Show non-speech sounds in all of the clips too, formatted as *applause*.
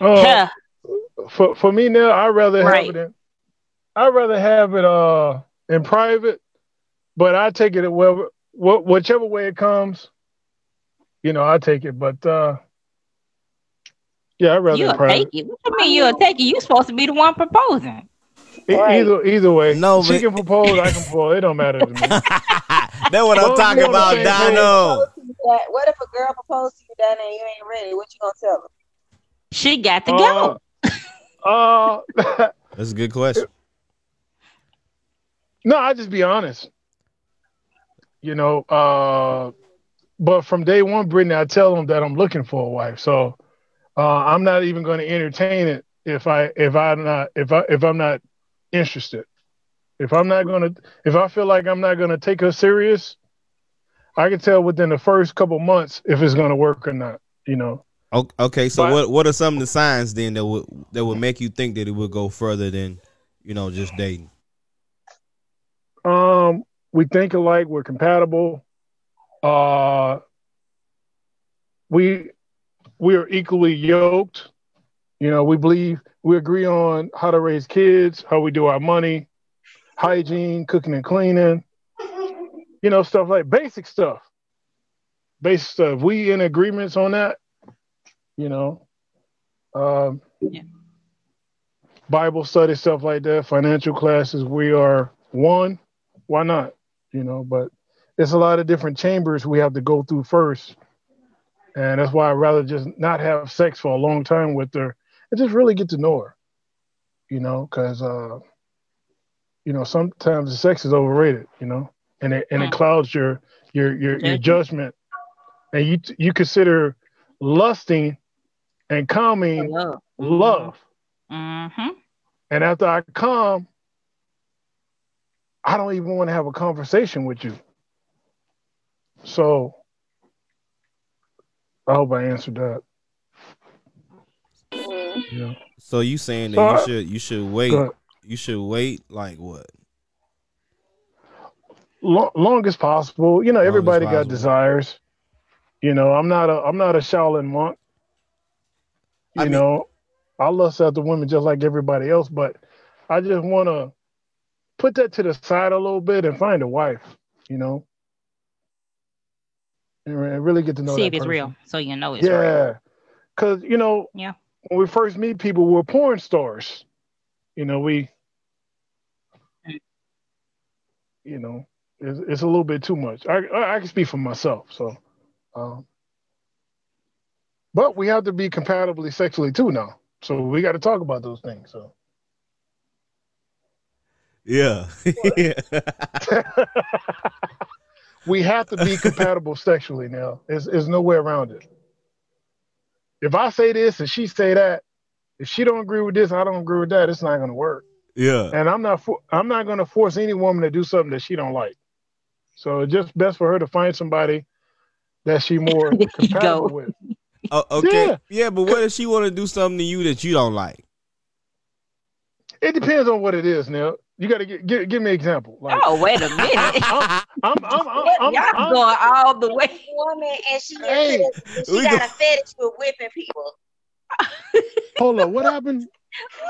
Uh, for for me now, I'd rather Right. have it in. I'd rather have it uh in private, but I take it wherever, wh- whichever way it comes. You know, I take it, but uh yeah, I'd rather in You'll private. take it. What you mean you'll take it? You supposed to be the one proposing. E- Right. Either either way, No, she but- can propose, I can propose. It don't matter to me. *laughs* That's what I'm talking about, same page. Dono. That- What if a girl proposed to you down there and you ain't ready? What you gonna tell her? She got to go. Uh, uh *laughs* That's a good question. No, I just be honest. You know, uh, but from day one, Brittany, I tell them that I'm looking for a wife. So uh, I'm not even going to entertain it if I if I'm not if I if I'm not interested. If I'm not gonna if I feel like I'm not gonna take her serious, I can tell within the first couple months if it's gonna work or not. You know. Okay, so But- what what are some of the signs then that would that would make you think that it would go further than you know just dating? Um, we think alike. We're compatible. Uh, we we are equally yoked. You know, we believe we agree on how to raise kids, how we do our money, hygiene, cooking and cleaning. You know, stuff like basic stuff. Basic stuff. We in agreements on that. You know, um, Yeah. Bible study stuff like that. Financial classes. We are one why not? You know, but it's a lot of different chambers we have to go through first. And that's why I'd rather just not have sex for a long time with her and just really get to know her. You know, because uh, you know, sometimes the sex is overrated, you know, and it and it clouds your your your your judgment. And you you consider lusting and calming Love. love. Mm-hmm. And after I come, I don't even want to have a conversation with you. So I hope I answered that. Mhm. You know, So you saying that So I- you should you should wait you should wait like what? long, long as possible. You know, Long everybody got desires. You know, I'm not a I'm not a Shaolin monk. You mean- know, I lust after women just like everybody else, but I just want to put that to the side a little bit and find a wife. You know, and re- really get to know See that if it's person. real, so you know it's real. yeah, because you know, Yeah. when we first meet people, we're porn stars. You know, we, you know, it's, it's a little bit too much. I, I I can speak for myself, so, um, but we have to be compatibly sexually too now. So we got to talk about those things. So Yeah. yeah. *laughs* we have to be compatible sexually now. There's, there's no way around it. If I say this and she say that, if she don't agree with this, I don't agree with that. It's not going to work. Yeah. And I'm not for, I'm not going to force any woman to do something that she don't like. So it's just best for her to find somebody that she more *laughs* compatible with. Oh, *laughs* okay. Yeah. Yeah. but what if she want to do something to you that you don't like? It depends on what it is. Now you got to give, give give me an example. Like, Oh, wait a minute. *laughs* I'm, I'm, I'm, I'm, I'm, Y'all I'm- going all the way. Woman, and she Hey, she we got go- a fetish with whipping people. hold on. What happened? *laughs*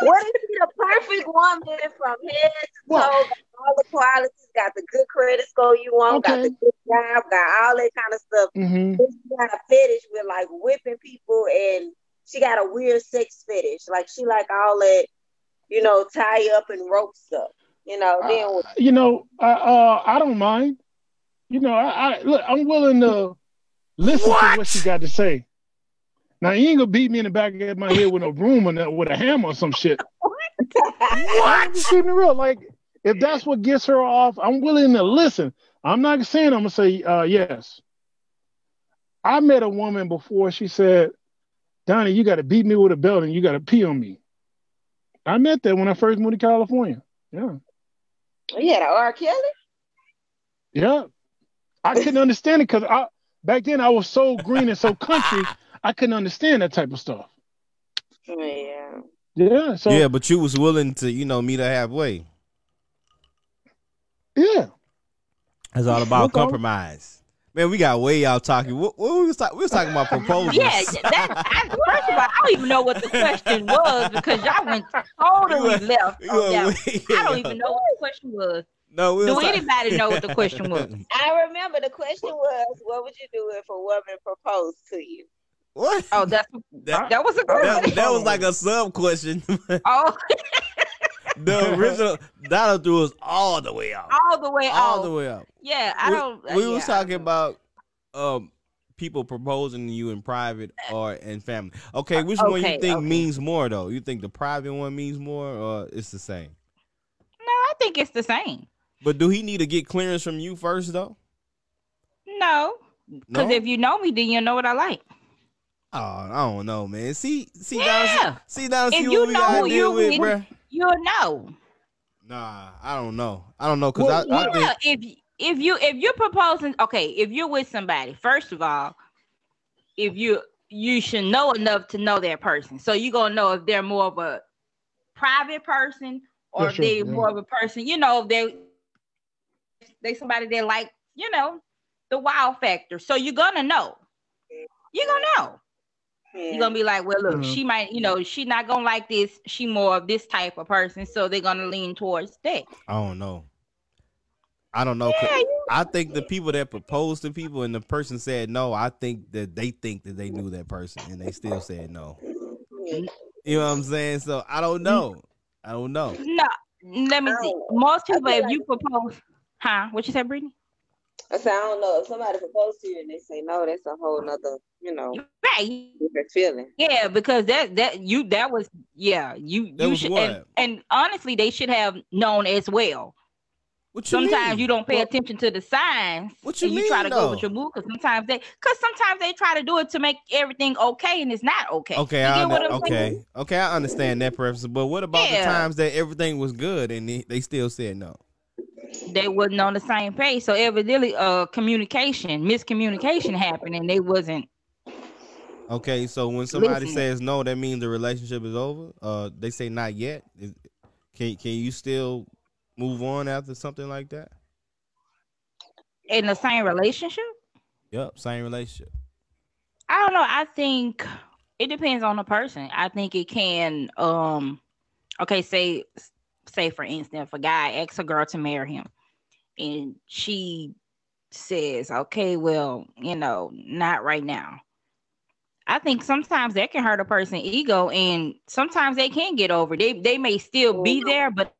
What if she the perfect woman from head to toe? All the qualities, got the good credit score you want, got the good job, got all that kind of stuff. hmm She got a fetish with like whipping people, and she got a weird sex fetish. Like she like all that, you know, tie up and rope stuff. You know, then Uh, you know, I uh, I don't mind. You know, I, I look, I'm willing to listen to what she got to say. Now you ain't gonna beat me in the back of my head with a broom or with a hammer or some shit. I'm just keeping it real. Like if that's what gets her off, I'm willing to listen. I'm not saying I'm gonna say uh, yes. I met a woman before. She said, "Donnie, you got to beat me with a belt and you got to pee on me." I met that when I first moved to California. Yeah. yeah, the R. Kelly. Yeah. I couldn't *laughs* understand it because I back then I was so green and so country, I couldn't understand that type of stuff. Yeah. Yeah. So yeah, yeah. but you was willing to, you know, meet her halfway. It's all about Look, I'm- compromise. Man, we got way out talking. What, what we was talking? We was talking about proposals. Yeah, that, I, first of all, I don't even know what the question was because y'all went totally *laughs* You went- left. You on went that. way- I don't even know what the question was. No, we Do was talk- anybody know what the question was? *laughs* I remember the question was, what would you do if a woman proposed to you? What? Oh, that's That- that was a That, question. that was like a sub question. *laughs* Oh, the *laughs* original Donald threw us all the way out. all the way up. All the way out. Yeah, I we, don't. uh, we yeah, was talking about um people proposing to you in private or in family. Okay, which one you think okay. means more though? You think the private one means more or it's the same? No, I think it's the same. But do he need to get clearance from you first though? No, because No? if you know me, then you know what I like. Oh, I don't know, man. See, see, Yeah. down, see, down, see If what you we know who deal you with, with- bruh. You'll know. Nah, I don't know. I don't know because Well, I, I think Yeah, if if you if you're proposing, okay, if you're with somebody, first of all, if you you should know enough to know that person, so you're gonna know if they're more of a private person or Yeah, if sure, they yeah. more of a person. You know, if they they somebody that like you know the wow factor. So you're gonna know. You're gonna know. Yeah. You're gonna be like, well, look, Mhm. she might, you know, she not gonna like this. She more of this type of person, so they're gonna lean towards that. I don't know. I don't know. Yeah, I think the people that propose to people and the person said no, I think that they think that they knew that person and they still said no. You know what I'm saying? So I don't know. I don't know. No, let me see. Most people, if you propose, huh? What you said, Brittany? I said, I don't know if somebody proposed to you and they say no, that's a whole nother, you know, Right. different feeling. Yeah, because that that you that was yeah you That you was should what? and, and honestly they should have known as well. What you Sometimes mean? you don't pay Well- attention to the signs. What you and you try mean, to go with your move because sometimes they because sometimes they try to do it to make everything okay and it's not okay. Okay, You I get what I'm saying? okay, okay. I understand that preference, but what about the times that everything was good and they, they still said no? They wasn't on the same page, so evidently, uh, communication, miscommunication happened, and they wasn't. Okay, so when somebody Listen. says no, that means the relationship is over. Uh, they say not yet. Is, can can you still move on after something like that? in the same relationship. Yep, same relationship. I don't know. I think it depends on the person. I think it can um okay, say say for instance, if a guy asks a girl to marry him and she says, Okay, well, you know, not right now. I think sometimes that can hurt a person's ego and sometimes they can get over. They they may still be there, but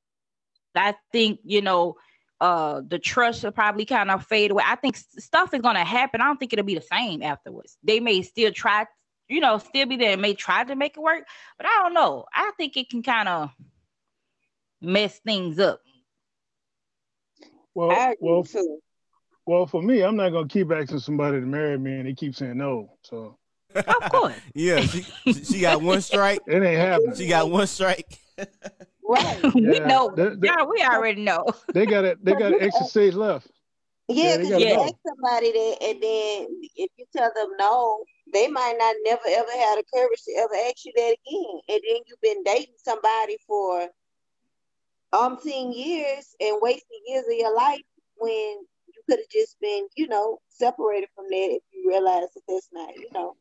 I think, you know, uh the trust will probably kind of fade away. I think stuff is gonna happen. I don't think it'll be the same afterwards. They may still try, you know, still be there and may try to make it work, but I don't know. I think it can kind of mess things up. Well, well, too. well, for me, I'm not gonna keep asking somebody to marry me, and they keep saying no. So Of course. *laughs* Yeah, she she got one strike. it ain't happening. She got one strike. Right. *laughs* we know. that- that- yeah, we already know. They got it. They got an extra *laughs* stage left. Yeah, Yeah, because gotta you go. ask somebody that, and then if you tell them no, they might not never ever have the courage to ever ask you that again. And then you've been dating somebody for umpteen years and wasting years of your life when you could have just been, you know, separated from that if you realize that that's not, you know.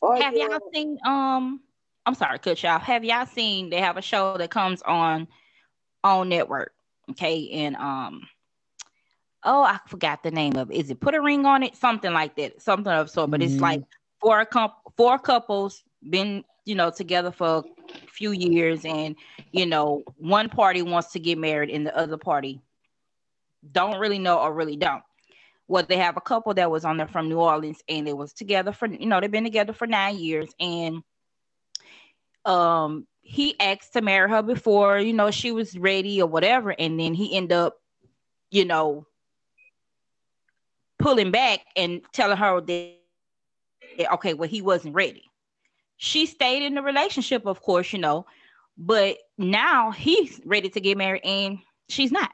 Or Have you y'all seen um I'm sorry, cut y'all. Have y'all seen they have a show that comes on on network? Okay, and um oh I forgot the name of it. Is it put a ring on it? Something like that. Something of sort, but it's Mhm. like four comp four couples been, you know, together for a few years and you know, one party wants to get married and the other party don't really know or really don't. Well, they have a couple that was on there from New Orleans and they was together for you know, they've been together for nine years and um he asked to marry her before, you know, she was ready or whatever, and then he ended up, you know, pulling back and telling her that okay, well, he wasn't ready. She stayed in the relationship, of course, you know, but now he's ready to get married and she's not.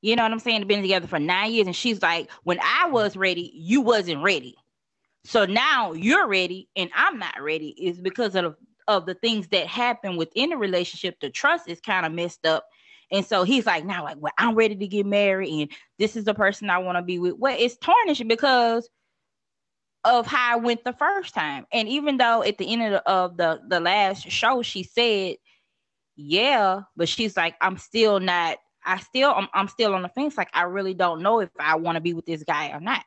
You know what I'm saying? They've been together for nine years, and she's like, when I was ready, you wasn't ready. So now you're ready and I'm not ready. Is because of of the things that happen within the relationship. The trust is kind of messed up, And so he's like, now, like, well, I'm ready to get married, and this is the person I want to be with. Well, it's tarnishing because of how I went the first time. And even though at the end of the, of the, the last show, she said, yeah, but she's like, I'm still not, I still, I'm, I'm still on the fence. Like, I really don't know if I want to be with this guy or not.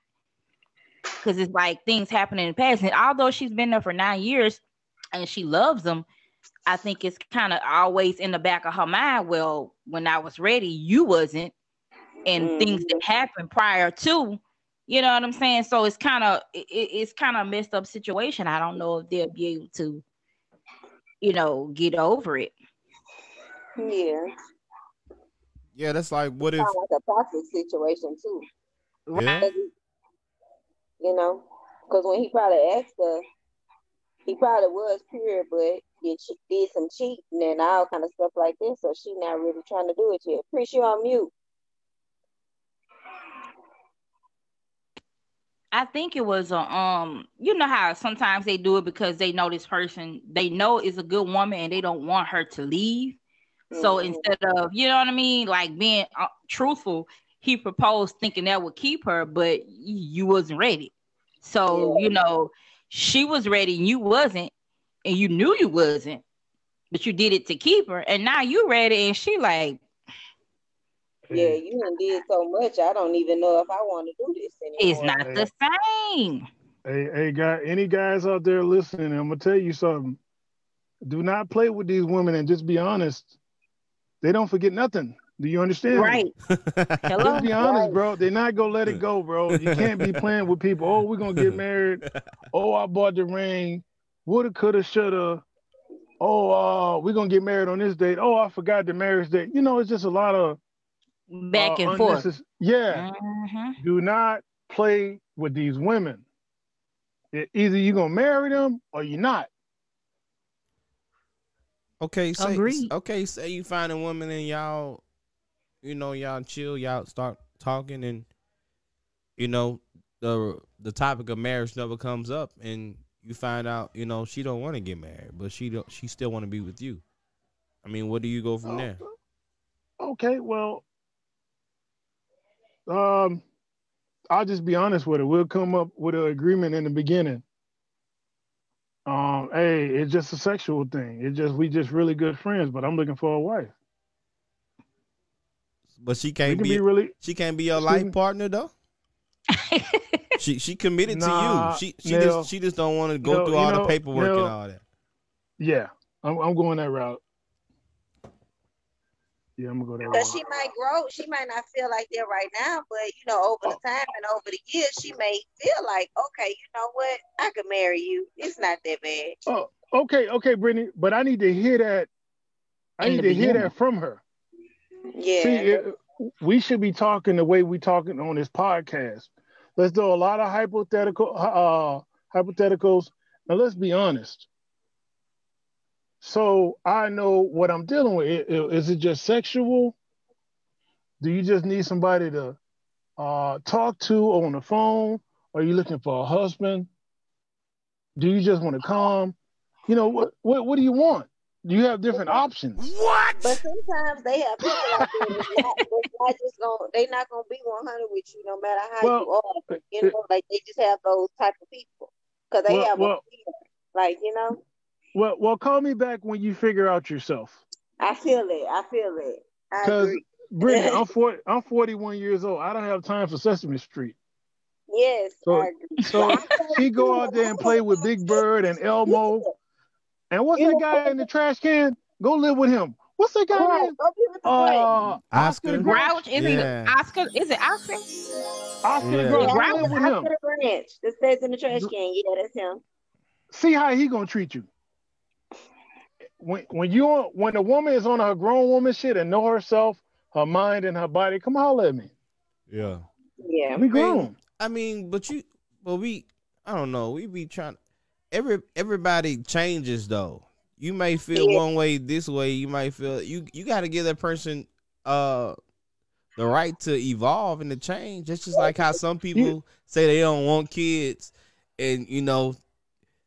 Cause it's like things happen in the past. And although she's been there for nine years and she loves him, I think it's kind of always in the back of her mind. Well, when I was ready, you wasn't. And mm. things that happened prior to, you know what I'm saying? So it's kind of it, it's kind of messed up situation. I don't know if they'll be able to, you know, get over it. Yeah. Yeah, that's like what if like a toxic situation too. Yeah. You know, because when he probably asked her, he probably was pure, but did did some cheating and all kind of stuff like this. So she not really trying to do it yet. Pretty sure on mute. I think it was a um, you know how sometimes they do it because they know this person, they know is a good woman and they don't want her to leave. Mm-hmm. So instead of, you know what I mean, like being uh, truthful, he proposed thinking that would keep her, but you wasn't ready. So, yeah. you know, she was ready and you wasn't, and you knew you wasn't, but you did it to keep her, and now you ready, and she like, yeah, you done did so much. I don't even know if I want to do this anymore. It's not hey, the same. Hey, hey, guy, any guys out there listening? I'm gonna tell you something. Do not play with these women and just be honest. They don't forget nothing. Do you understand? Right. *laughs* Hello. Just be honest, right. bro. They're not gonna let it go, bro. You can't be playing with people. Oh, we're gonna get married. Oh, I bought the ring. Woulda, coulda, shoulda. Oh, uh, we're gonna get married on this date. Oh, I forgot the marriage date. You know, it's just a lot of back uh, and forth. Yeah. Mm-hmm. Do not play with these women. either you're gonna marry them or you're not. Okay, say Agreed. okay, say you find a woman and y'all, you know, y'all chill, y'all start talking and you know, the the topic of marriage never comes up and you find out, you know, she don't want to get married, but she don't she still want to be with you. I mean, where do you go from there? Okay, well, um, I'll just be honest with it. We'll come up with an agreement in the beginning. Um, hey, it's just a sexual thing. It's just we just really good friends, but I'm looking for a wife. But she can't be, be, really she can't be your life partner though. *laughs* she she committed nah, to you. She she just she just don't want to go through all know, the paperwork and all that. Yeah, I'm I'm going that route. Yeah, I'm gonna go there. Because she might grow, she might not feel like that right now, but you know, over the time and over the years, she may feel like, okay, you know what, I could marry you. It's not that bad. Oh, okay, okay, Brittany, but I need to hear that. I In need to beginning. hear that from her. Yeah. See, it, we should be talking the way we talking on this podcast. Let's do a lot of hypothetical uh hypotheticals. Now let's be honest so I know what I'm dealing with. Is it just sexual? Do you just need somebody to uh, talk to on the phone? Are you looking for a husband? Do you just want to come? You know what? What, what do you want? Do you have different options? What? But sometimes they have people out there that's not, that's not just going. They're not going to be 100 with you, no matter how well, you are. You know, like they just have those type of people because they well, have well, a like you know. Well, well, call me back when you figure out yourself. I feel it. I feel it. Because Brittany, I'm *laughs* 40, I'm 41 years old. I don't have time for Sesame Street. Yes. So, so *laughs* he go out there and play with Big Bird and Elmo. And what's that guy in the trash can? Go live with him. What's that guy name? Uh, Oscar. Grouch. Is yeah. it Oscar? Is it Oscar? Oscar yeah. Grouch. Yeah, live with Oscar him. Branch. That says in the trash can. Yeah, that's him. See how he gonna treat you when when you when a woman is on her grown woman shit and know herself, her mind and her body, come holler at me. Yeah. Yeah. We grown. I mean, but you but we I don't know, we be trying every everybody changes though. You may feel yeah. one way this way, you might feel you you gotta give that person uh the right to evolve and to change. It's just like how some people say they don't want kids and you know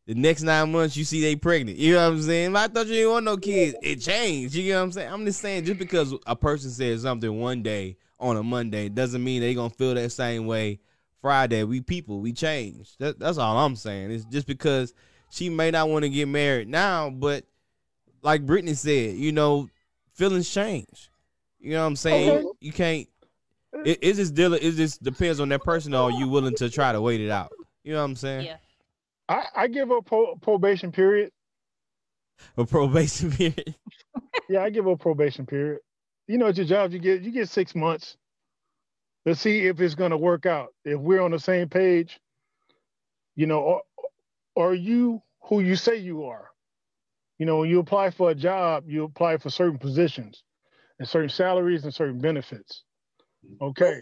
The next nine months, you see they pregnant. You know what I'm saying? I thought you didn't want no kids. It changed. You know what I'm saying? I'm just saying, just because a person says something one day on a Monday doesn't mean they gonna feel that same way Friday. We people, we change. That, that's all I'm saying. It's just because she may not want to get married now, but like Brittany said, you know, feelings change. You know what I'm saying? Okay. You can't. It, it just deal. It just depends on that person. Or are you willing to try to wait it out? You know what I'm saying? Yeah. I, I give a pro- probation period. A probation period. *laughs* yeah, I give a probation period. You know, it's your job. You get you get six months to see if it's going to work out. If we're on the same page, you know, are, are you who you say you are? You know, when you apply for a job, you apply for certain positions and certain salaries and certain benefits. Okay.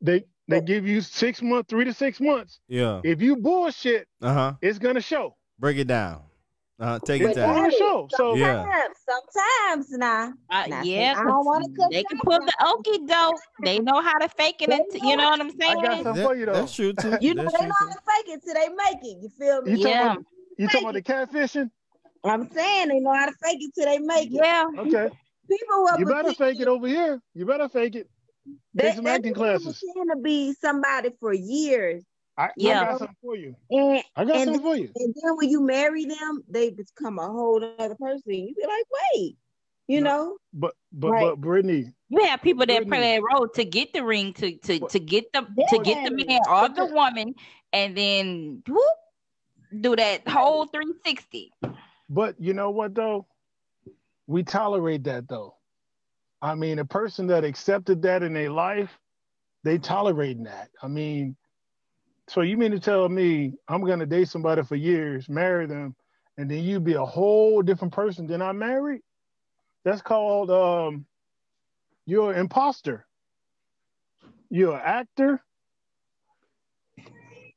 They they give you six months, three to six months. Yeah. If you bullshit, uh-huh. it's gonna show. Break it down. Uh, take it down. Show. So yeah. sometimes now, uh, yeah, I don't want to They can pull the okey doke. They know how to fake it. Into, you know what I'm saying? I got something that, for you though. That's true too. You know that's they know how to fake it till they make it. You feel me? You yeah. About, you talking about the catfishing? I'm saying they know how to fake it till they make it. Yeah. Okay. People will You better fake it over here. You better fake it. Take some acting classes. to be somebody for years. I, yeah. I got something for you. And, I got something for you. And then when you marry them, they become a whole other person. You be like, wait, you no, know. But but right. but Brittany. You have people that Brittany. play that role to get the ring, to to but, to get the to get the man or the woman, and then whoop, do that whole 360. But you know what though? We tolerate that though. I mean, a person that accepted that in their life, they tolerating that. I mean, so you mean to tell me I'm gonna date somebody for years, marry them, and then you be a whole different person than I married? That's called um, you're an imposter. You're an actor.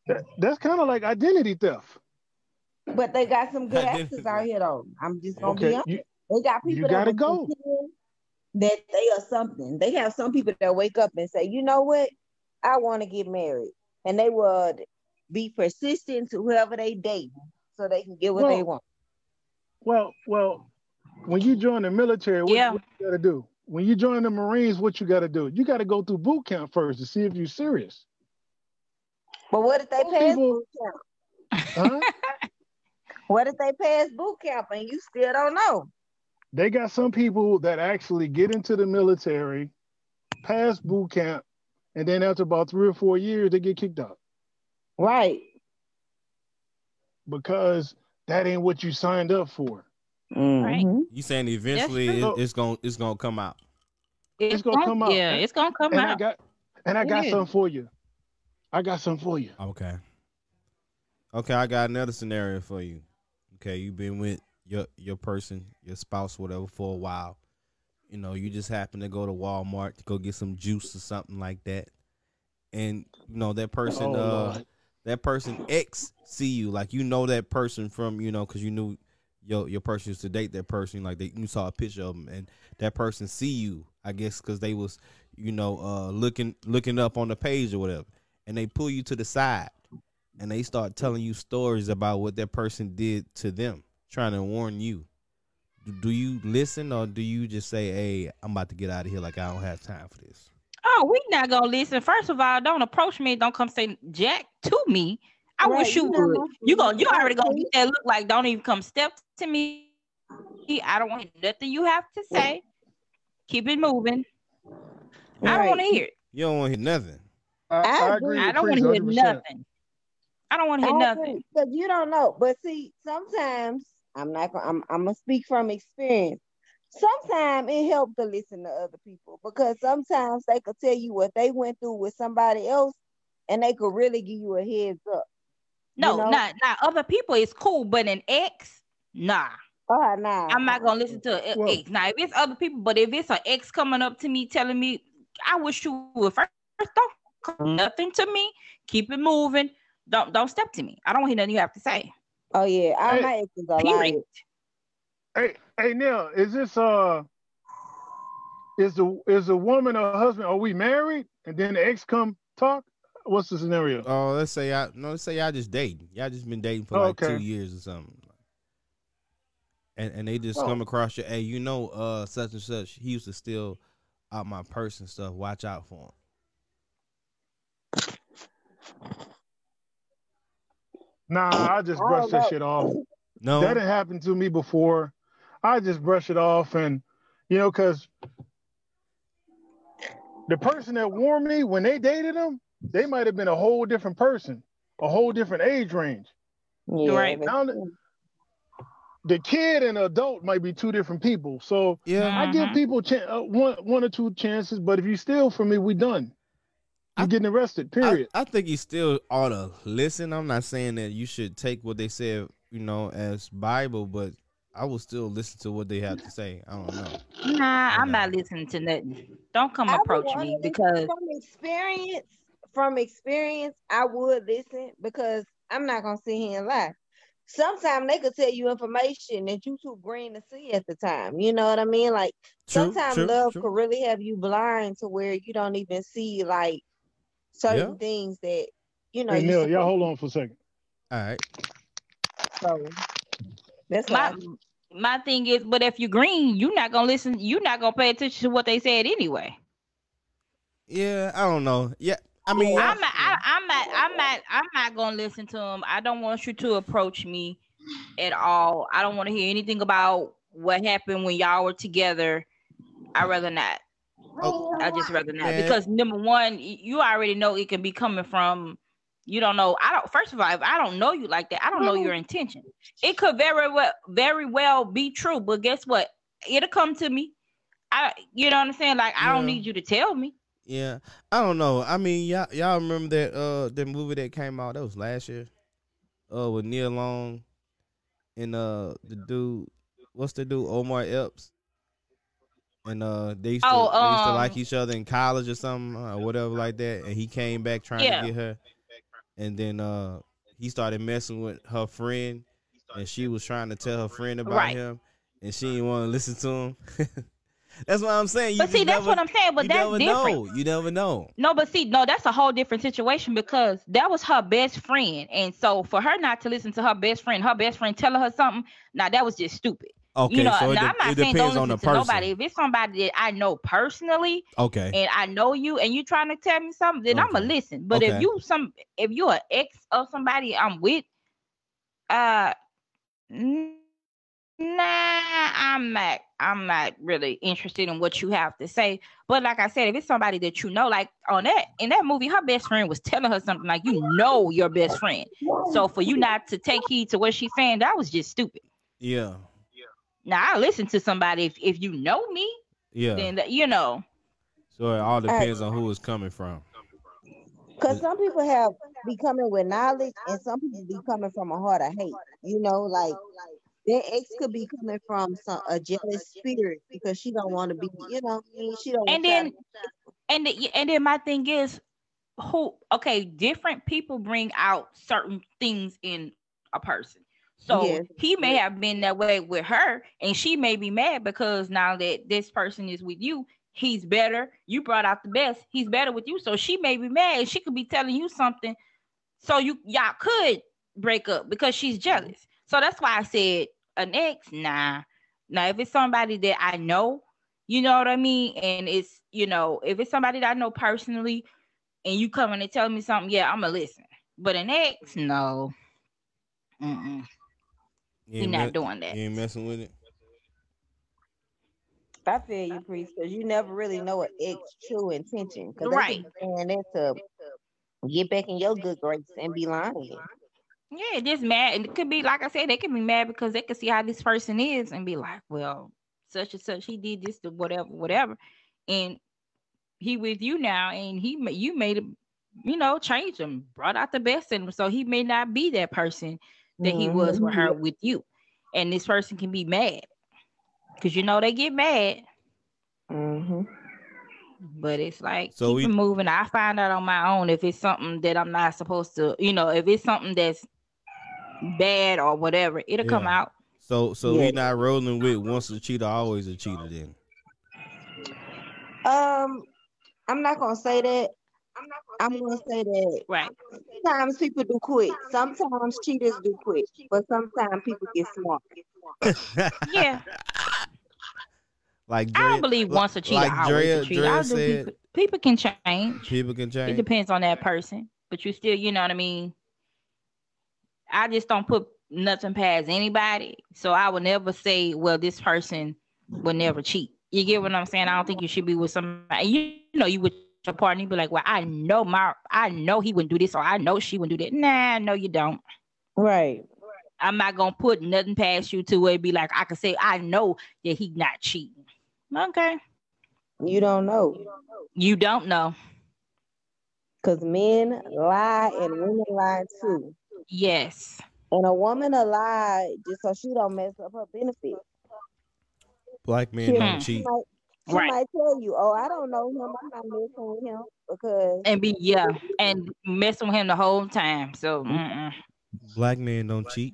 That, that's kind of like identity theft. But they got some good actors out here, though. I'm just gonna okay. be honest. You, they got people you gotta go that they are something. They have some people that wake up and say, you know what, I want to get married, and they would be persistent to whoever they date so they can get what well, they want. Well, well, when you join the military, what, yeah. what you got to do? When you join the Marines, what you got to do? You got to go through boot camp first to see if you're serious. But what if they Most pass people, boot camp? Huh? *laughs* what if they pass boot camp and you still don't know? They got some people that actually get into the military, pass boot camp, and then after about three or four years, they get kicked out. Right. Because that ain't what you signed up for. Mm-hmm. Right. You saying eventually it, it's gonna it's gonna come out. It's, it's gonna, come out. Yeah, it's gonna come and out. I got and I got something for you. I got something for you. Okay. Okay, I got another scenario for you. Okay, you've been with your your person, your spouse, whatever, for a while. You know, you just happen to go to Walmart to go get some juice or something like that, and you know that person, oh, uh, Lord. that person X see you. Like you know that person from you know because you knew your your person used to date that person. Like they you saw a picture of them and that person see you I guess because they was you know uh looking looking up on the page or whatever. And they pull you to the side and they start telling you stories about what that person did to them trying to warn you. Do you listen or do you just say, "Hey, I'm about to get out of here. Like I don't have time for this." Oh, we not gonna listen. First of all, don't approach me. Don't come say Jack to me. I right, wish you, you would. You go. You already gonna get that look like. Don't even come step to me. I don't want nothing you have to say. Keep it moving. Right. I don't want to hear it. You don't want to hear nothing. I, I agree. I don't want to hear nothing. I don't want to hear nothing. Because you don't know. But see, sometimes I'm not gonna I'm, I'm gonna speak from experience. Sometimes it helps to listen to other people because sometimes they could tell you what they went through with somebody else and they could really give you a heads up. No, you know? not not other people is cool, but an ex, nah. Oh, nah. I'm not gonna listen to an well, ex. Now, if it's other people, but if it's an ex coming up to me telling me, I wish you would first don't nothing to me, keep it moving. Don't don't step to me. I don't want to hear nothing you have to say. Oh yeah, all hey, my exes are lying. Hey, hey, Neil, is this uh, is the is the woman or husband? Are we married? And then the ex come talk. what's the scenario? Oh, let's say I no, let's say y'all just dating. Y'all just been dating for like okay. two years or something. And and they just oh. come across you, hey, you know, uh, such and such. He used to steal out my purse and stuff. Watch out for him. Nah, I just brush that shit off. No, that didn't happen to me before. I just brush it off, and you know, cause the person that warned me when they dated him, they might have been a whole different person, a whole different age range. Yeah, right now, the kid and adult might be two different people. So yeah, I give mm-hmm. people ch- uh, one one or two chances. But if you steal from me, we done. You're getting arrested. Period. I, I, think you still ought to listen. I'm not saying that you should take what they said, you know, as Bible, but I will still listen to what they have to say. I don't know. Nah, I'm not listening to nothing. Don't come I approach me because from experience, from experience, I would listen because I'm not gonna sit here and lie. Sometimes they could tell you information that you too green to see at the time. You know what I mean? Like sometimes love could really have you blind to where you don't even see like certain yeah. things that you know. Hey, Neil, y'all hold on for a second. All right. So that's my my thing is, but if you're green, you're not gonna listen. You're not gonna pay attention to what they said anyway. Yeah, I don't know. Yeah, I mean, I'm not, I, I'm not, I'm not, I'm not gonna listen to them. I don't want you to approach me at all. I don't want to hear anything about what happened when y'all were together. I rather not. Oh, I just rather not man. because number one, you already know it can be coming from. You don't know. I don't. First of all, if I don't know you like that, I don't know your intention. It could very well, very well be true, but guess what? It'll come to me. I, you know what I'm saying? Like I yeah. don't need you to tell me. Yeah, I don't know. I mean, y'all y'all remember that uh that movie that came out that was last year, uh with Nia Long, and uh the dude, what's the dude Omar Epps, and uh they used, oh, to, um, they used to like um, each other in college or something or whatever like that, and he came back trying yeah. to get her, and then uh he started messing with her friend, and she was trying to tell her friend about right. him, and she didn't want to listen to him. *laughs* That's what I'm saying. You but see, that's never, what I'm saying. But that's different. Know. You never know. No, but see, no, that's a whole different situation because that was her best friend, and so for her not to listen to her best friend, her best friend telling her something, now that was just stupid. Okay, you know, so it, de- I'm not saying don't listen person. nobody. If it's somebody that I know personally, okay, and I know you, and you're trying to tell me something, then okay. I'm gonna listen. But okay. if you some, if you're an ex of somebody I'm with, uh. Nah, I'm not. I'm not really interested in what you have to say. But like I said, if it's somebody that you know, like on that in that movie, her best friend was telling her something like you know your best friend. So for you not to take heed to what she's saying, that was just stupid. Yeah. Now I listen to somebody if if you know me. Yeah. Then you know. So it all depends on who it's coming from. Because some people have be coming with knowledge, and some people be coming from a heart of hate. You know, like that ex could be coming from some a jealous spirit because she don't want to be, you know, she don't. And then, and the, and then my thing is, who? Okay, different people bring out certain things in a person. So yes. he may have been that way with her, and she may be mad because now that this person is with you, he's better. You brought out the best. He's better with you, so she may be mad. She could be telling you something, so you y'all could break up because she's jealous. So that's why I said an ex, nah. Now, if it's somebody that I know, you know what I mean, and it's you know, if it's somebody that I know personally, and you come in and tell me something, yeah, I'm gonna listen. But an ex, no. Mm-mm. You're not me- doing that. You ain't messing with it. I feel you, priest, because you never really know an ex true intention. Cause Right. And that's to get back in your good grace and be lying. Yeah, just mad. And it could be like I said, they can be mad because they can see how this person is and be like, well, such and such, he did this to whatever, whatever. And he with you now, and he you made him, you know, change him, brought out the best in him. So he may not be that person that mm-hmm. he was with her with you. And this person can be mad. Cause you know they get mad. Mm-hmm. But it's like so keep we, moving. I find out on my own if it's something that I'm not supposed to, you know, if it's something that's bad or whatever, it'll yeah. come out. So so yeah. we not rolling with once a cheater, always a cheater then. Um, I'm not gonna say that. I'm not i'm gonna say that Right. Sometimes people do quit. Sometimes cheaters do quit, but sometimes people get smart. *laughs* Yeah. *laughs* like I don't believe li- once a cheater, like always Drea- a cheater. Drea I said- people, people can change. people can change. It depends on that person, but you still, you know what I mean. I just don't put nothing past anybody, so I would never say, "Well, this person will never cheat." You get what I'm saying? I don't think you should be with somebody. You, you know, you with your partner, you be like, "Well, I know my, I know he wouldn't do this, or I know she wouldn't do that." Nah, no, you don't. Right. I'm not gonna put nothing past you to where it be like I can say I know that he not cheating. Okay, You don't know. you don't know. Because men lie and women lie too. Yes, And a woman a lie just so she don't mess up her benefits. Black men hmm. She, don't cheat. might, she Right. might tell you, "Oh, I don't know him. I'm not messing with him because and be yeah, and messing with him the whole time. So mm-mm. Black men don't cheat.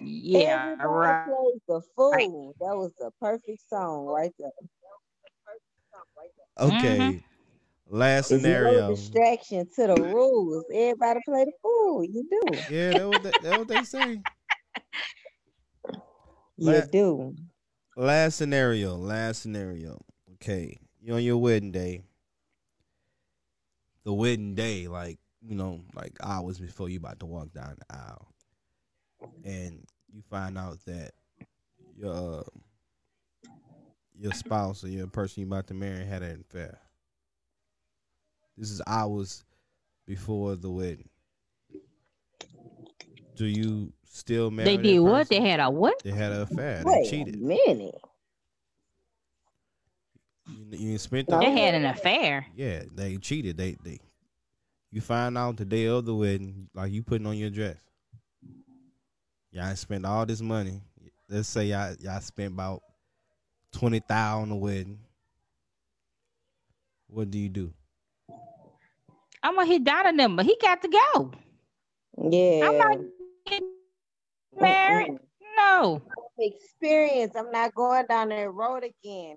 yeah, everybody right. plays the fool." That was the perfect song right there. Okay. Mhm. Last There's no scenario. distraction to the rules. Everybody play the fool. You do. Yeah, that what they, that what they say. You Let- do. Last scenario. Last scenario. Okay, you're on your wedding day. The wedding day, like you know, like hours before you about to walk down the aisle, and you find out that your uh, your spouse or your person you about to marry had an affair. This is hours before the wedding. Do you still marry? They that did what? They had a what? They had an affair. They Wait a cheated. minute. You, you spent No. the They had an affair. Yeah, they cheated. They they you find out the day of the wedding, like you putting on your dress. Y'all spent all this money. Let's say y'all y'all spent about twenty thousand on the wedding. What do you do? I'm gonna hit Donna them, but he got to go. Yeah. I'm not getting married. No. Experience. I'm not going down that road again.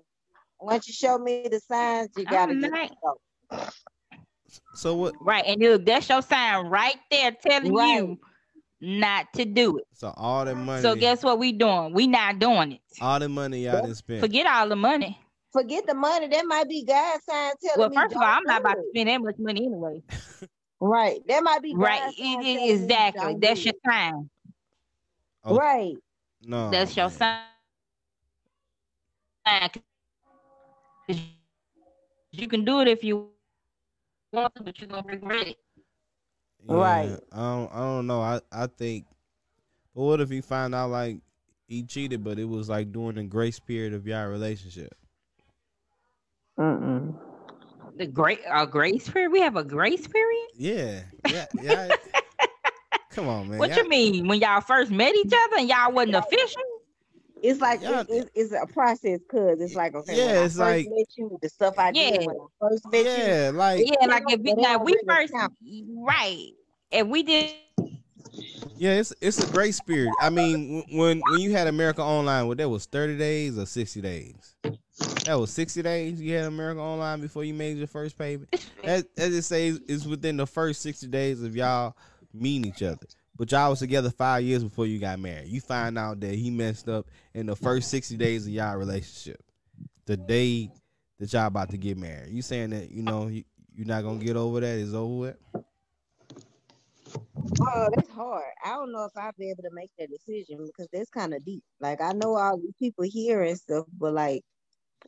Once you show me the signs, you gotta I'm get not. go. So what? Right, and look, that's your sign right there telling Right. you not to do it. So all that money. So guess what we doing? We not doing it. all the money y'all done spent. Forget all the money. Forget the money. That might be God's sign telling Well, me. first of all, I'm not do about to spend that much money anyway. *laughs* Right. That might be Right, it, it- exactly. That's do your it. sign. Oh, Right. No, That's your sign. You can do it if you want to, but you're gonna regret it. Yeah, Right. I don't, I don't know. I, I think, but what if he find out like he cheated, but it was like during the grace period of your relationship? Mm-mm. The great a grace period. We have a grace period. Yeah, yeah, yeah. *laughs* Come on, man. What Y'all- you mean? When y'all first met each other and y'all wasn't official? It's like Yeah. it's, it's, it's a process, cause it's like okay, Yeah, when I it's first like- met you, the stuff I did when I first met you. Yeah, like Yeah, like if we, But we first count. right. and we did yeah, it's it's a grace period. I mean, when when you had America Online, what that was thirty days or sixty days? That was sixty days. You had America Online before you made your first payment. That that just says it's within the first sixty days of y'all meeting each other. But y'all was together five years before you got married. You find out that he messed up in the first sixty days of y'all relationship. The day that y'all about to get married. You saying that you know you, you're not gonna get over that? It's over with. Oh, that's hard. I don't know if I'll be able to make that decision because that's kind of deep. Like I know all these people here and stuff, but like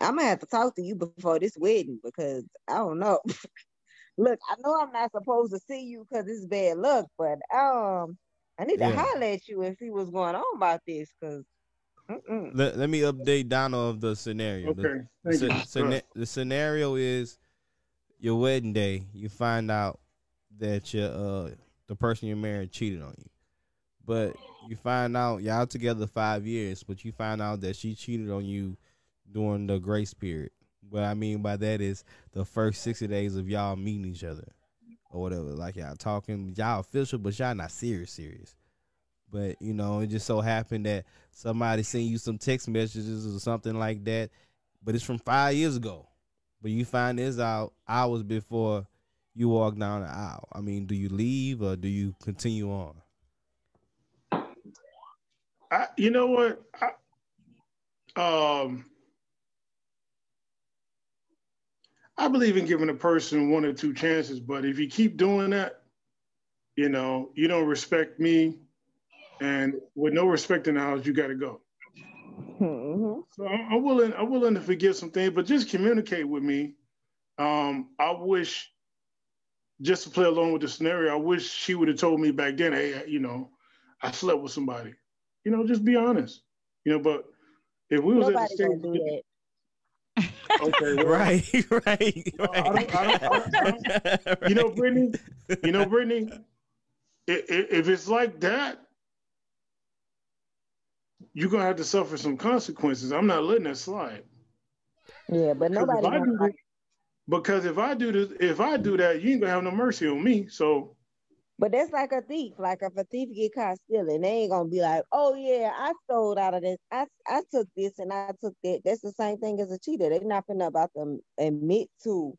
I'm gonna have to talk to you before this wedding because I don't know. *laughs* Look, I know I'm not supposed to see you because it's bad luck, but um, I need to Yeah. holler at you and see what's going on about this because. Let, let me update Donna of the scenario. The- Okay. The, Thank you. sce- scena- the scenario is your wedding day. You find out that your uh the person you're married cheated on you, but you find out y'all together five years, but you find out that she cheated on you during the grace period. What I mean by that is the first sixty days of y'all meeting each other or whatever. Like y'all talking, y'all official, but y'all not serious, serious. But you know, it just so happened that somebody sent you some text messages or something like that, but it's from five years ago. But you find this out hours before you walk down the aisle? I mean, do you leave or do you continue on? I, you know what? I, um, I believe in giving a person one or two chances, but if you keep doing that, you know, you don't respect me, and with no respect in the house, you got to go. Mm-hmm. So I'm, I'm, willing. I'm willing to forgive some things, but just communicate with me. Um, I wish, just to play along with the scenario, I wish she would have told me back then. Hey, you know, I slept with somebody. You know, just be honest. You know, but if we was Nobody at the that. Okay, *laughs* well, right, right, *laughs* right. I don't, I don't, you know, *laughs* Brittany. You know, Brittany. If it's like that, you're gonna have to suffer some consequences. I'm not letting that slide. Yeah, but nobody. If do, because if I do this, if I do that, you ain't gonna have no mercy on me. So but that's like a thief. Like if a thief get caught stealing, they ain't gonna be like, "Oh yeah, I stole out of this. I I took this and I took that." That's the same thing as a cheater. They not finna about them admit to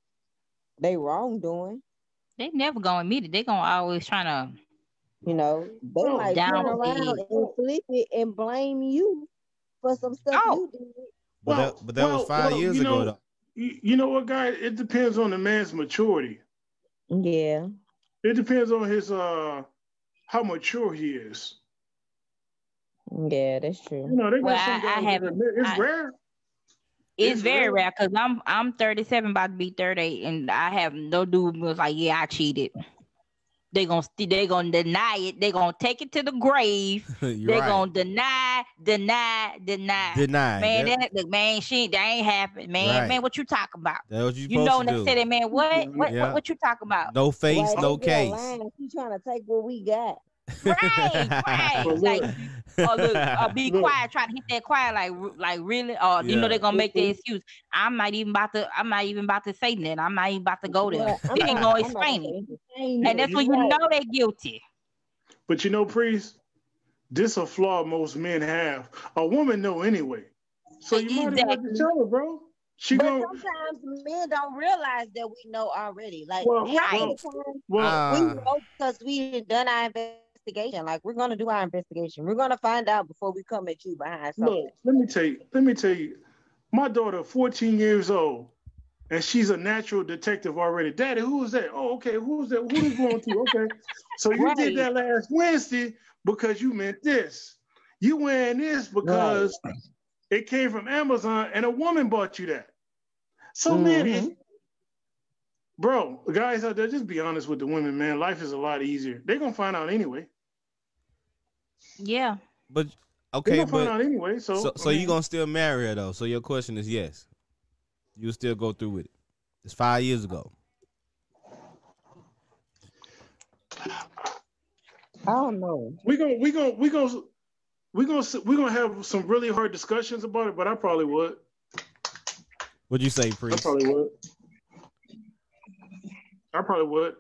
they wrongdoing. They never gonna admit it. They gonna always trying to, you know, they oh, might turn around and flip it and blame you for some stuff oh. you did. But well, that, but that well, was five well, years ago. Know, though. You know what, guy? It depends on the man's maturity. Yeah. It depends on his uh how mature he is. Yeah, that's true. You know, they well, I, I haven't. It's I, rare. It's, it's very rare because I'm I'm 37, about to be 38, and I have no dude was like, yeah, I cheated. They gonna they gonna deny it. They gonna take it to the grave. *laughs* they right. gonna deny, deny, deny, deny. Man, yep. that man, she that ain't happened. Man, right. man, what you talking about? That what you, you know, when they say that, man, what, what, yeah. what, what, you talking about? No face, no case. She trying to take what we got. *laughs* Right, right. like, oh look, uh, *laughs* be look. quiet, try to hit that quiet, like, like really, or yeah. you know they're gonna make the excuse. I'm not even about to, I'm not even about to say that. I'm not even about to go there. Yeah, they ain't gonna explain it, and that's when you right. know they're guilty. But you know, priest, this a flaw most men have. A woman know anyway, so you exactly. might have to tell her, bro. She but gonna... sometimes men don't realize that we know already. Like well, right. well, uh, we know because we done our investigation investigation. Like we're gonna do our investigation. We're gonna find out before we come at you behind something. Look, let me tell you. Let me tell you. My daughter, 14 years old, and she's a natural detective already. Daddy, who is that? Oh, okay. Who was that? Who is going to? Okay. So you right. did that last Wednesday because you meant this. You wearing this because right. it came from Amazon and a woman bought you that. So mm-hmm. man, bro, guys out there, just be honest with the women, man. Life is a lot easier. They're gonna find out anyway. Yeah. But okay, They're but find out anyway. So so, so you gonna still marry her though? So your question is yes. You still go through with it. It's five years ago. I don't know. We gonna we gonna we gonna we gonna we gonna have some really hard discussions about it, but I probably would. What'd you say, Priest? I probably would. I probably would.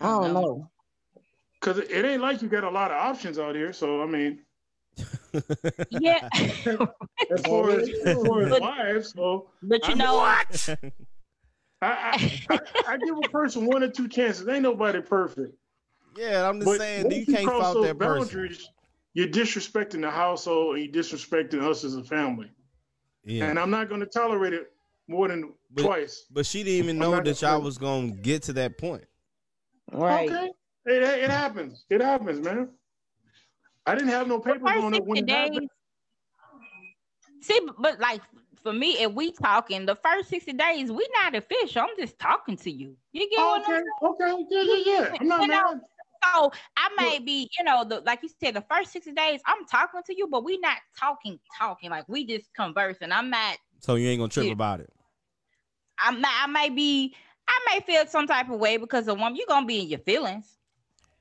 I don't know. Cause it ain't like you got a lot of options out here. So I mean, yeah. *laughs* as far as, as, far as wives, so but you I know what? *laughs* I, I, I, I, give a person one or two chances. Ain't nobody perfect. Yeah, I'm just but saying you can't fault that boundaries, person. You're disrespecting the household and you're disrespecting us as a family. Yeah. And I'm not going to tolerate it more than but, twice. But she didn't even know that y'all was gonna get to that point. Right. Okay. It, it happens. It happens, man. I didn't have no papers on it when it happened. See, but like for me, if we talking the first 60 days, we not official. I'm just talking to you. You get oh, okay. Okay. Yeah, yeah, yeah. I'm not you know, so I may be, you know, the like you said, the first 60 days, I'm talking to you, but we not talking, talking. Like we just conversing. I'm not so you ain't gonna trip about it. I might, I might be, I may feel some type of way because of woman, you're gonna be in your feelings.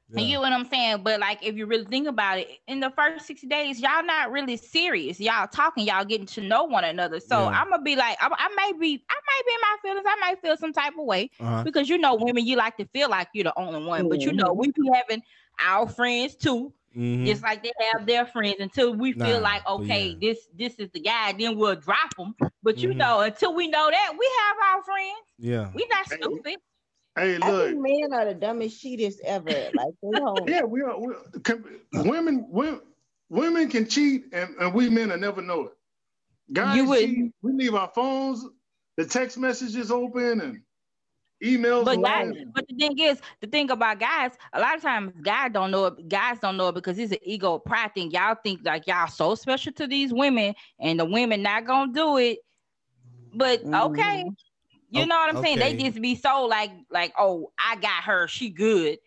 Yeah. You know what I'm saying? But like, if you really think about it, in the first 60 days, y'all not really serious. Y'all talking, y'all getting to know one another. So yeah. I'm gonna be like, I, I, may be, I might be in my feelings. I might feel some type of way uh-huh. because you know, women, you like to feel like you're the only one. Mm-hmm. But you know, we be having our friends too. Mm-hmm. Just like they have their friends until we feel like okay, yeah. this this is the guy. Then we'll drop them. But you mm-hmm. know, until we know that, we have our friends. Yeah, we not stupid. Hey, look, men are the dumbest cheaters ever. Like *laughs* yeah, we are. We are can, women, women, women can cheat, and, and we men will never know it. Guys, you would, cheat, we leave our phones, the text messages open, and emails. But guys, but the thing is, the thing about guys, a lot of times guys don't know it. Guys don't know it because it's an ego pride thing. Y'all think like y'all so special to these women, and the women not gonna do it. But okay, mm. You know what I'm okay. saying? They just be so like like oh I got her, she good,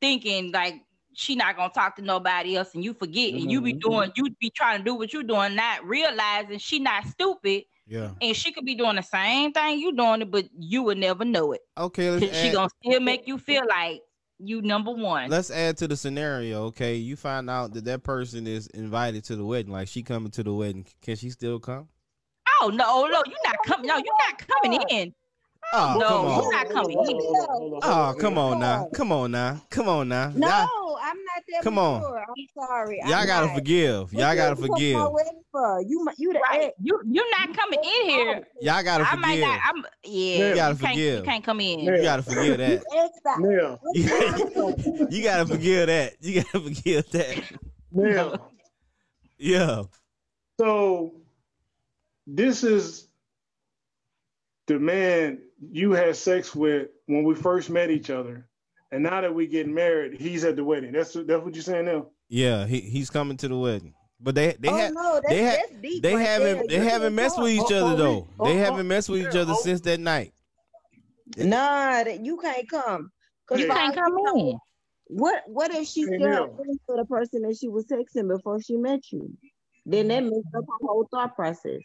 thinking like she not gonna talk to nobody else, and you forget, mm-hmm. and you be mm-hmm. doing, you be trying to do what you're doing, not realizing she not stupid yeah. And she could be doing the same thing you doing it, but you would never know it. Okay. Let's she gonna still make you feel like you number one. Let's add to the scenario. Okay, you find out that that person is invited to the wedding. Like she coming to the wedding. Can she still come? Oh no, no, you're not coming. No, you're not coming in. Oh, no, come on. you're not coming in. Oh, come on now. Come on now. Come on now. No, I'm not there. Come on. I'm sorry. Y'all I'm gotta not. forgive. Y'all gotta forgive. For? You, you, the right. you, you're not coming in here. Y'all gotta forgive. I might not, I'm, yeah, you gotta you forgive. You can't come in. You gotta forgive that. Yeah. *laughs* you gotta forgive that. You gotta forgive that. Yeah. *laughs* Yeah. So this is the man you had sex with when we first met each other and now that we get married, he's at the wedding. That's that's what you're saying now. Yeah, he, he's coming to the wedding. But they they oh, have no, they have they right haven't there. they haven't messed with each other oh, though. Oh, they haven't messed with each other since that night. Nah, that you can't come. You can't come in. What what if she still yeah. for the person that she was texting before she met you? Then that makes up her whole thought process.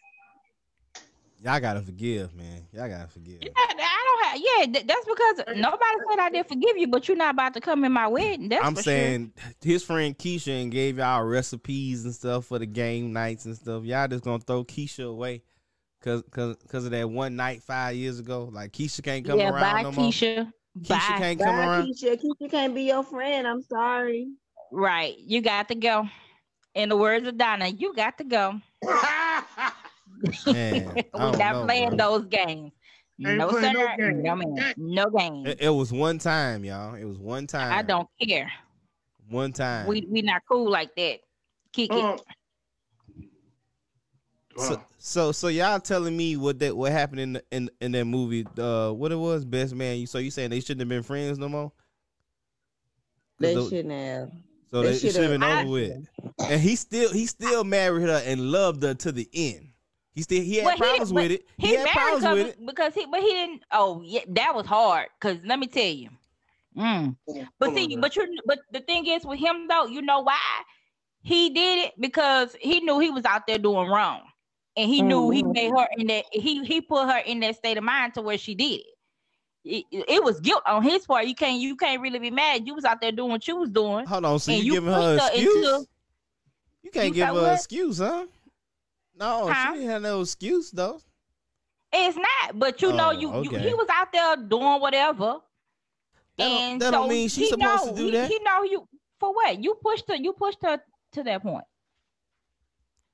Y'all gotta forgive, man. Y'all gotta forgive. Yeah, I don't have. Yeah, that's because nobody said I didn't forgive you, but you're not about to come in my wedding. That's I'm saying sure. his friend Keisha and gave y'all recipes and stuff for the game nights and stuff. Y'all just gonna throw Keisha away because cause, cause of that one night five years ago. Like Keisha can't come yeah, around bye, no Keisha. more. Keisha bye. can't come bye, around. Keisha. Keisha can't be your friend. I'm sorry. Right, you got to go. In the words of Donna, you got to go. *laughs* Man, *laughs* we not know, playing bro. those games. Ain't no sir, no, game. no man, no game. It, it, was one time, y'all. It was one time. I don't care. One time. We we not cool like that. Kick uh, it. So, so so y'all telling me what that what happened in the, in in that movie? Uh, what it was, best man. You so you saying they shouldn't have been friends no more? They the, shouldn't have. So they, they should have been over with. And he still he still married her and loved her to the end. He still he had well, problems he, with it. He, he had problems with it because he, but he didn't. Oh, yeah, that was hard. Cause let me tell you. Mm. But see, but you, but the thing is with him though, you know why he did it because he knew he was out there doing wrong, and he knew he mm-hmm. made her in that he he put her in that state of mind to where she did it. It, it, was guilt on his part. You can't you can't really be mad. You was out there doing what you was doing. Hold on, so you, you giving her an excuse? Into, you can't you give her an excuse, huh? No, huh? she didn't have no excuse though. It's not, but you oh, know, you, okay. you, he was out there doing whatever. That and that so don't mean she's supposed know, to do that. He, he know you for what? You pushed her. You pushed her to that point.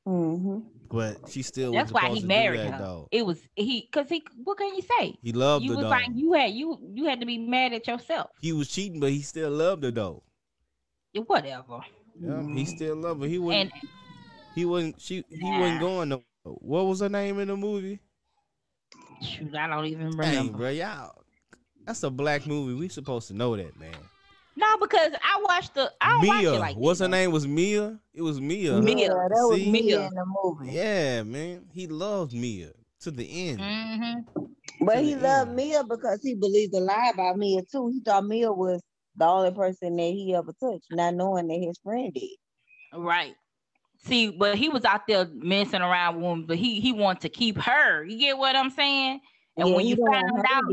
Mm-hmm. But she still. That's why he married that, her. Though. It was he because he. What can you say? He loved you her. Was though. like you had you you had to be mad at yourself. He was cheating, but he still loved her though. whatever. Yeah, mm-hmm. he still loved her. He wouldn't. And, he wasn't. She. He nah. wasn't going no what was her name in the movie? Shoot, I don't even remember. Hey, bro, y'all. That's a black movie. We supposed to know that, man. No, because I watched the. I Mia. Watch it like What's her name? Was Mia? It was Mia. Mia. Yeah, that was See? Mia in the movie. Yeah, man. He loved Mia to the end. Mm-hmm. But he loved end. Mia because he believed a lie about Mia too. He thought Mia was the only person that he ever touched, not knowing that his friend did. Right. See, but he was out there messing around with, him, but he he wanted to keep her. You get what I'm saying? And yeah, when you find out,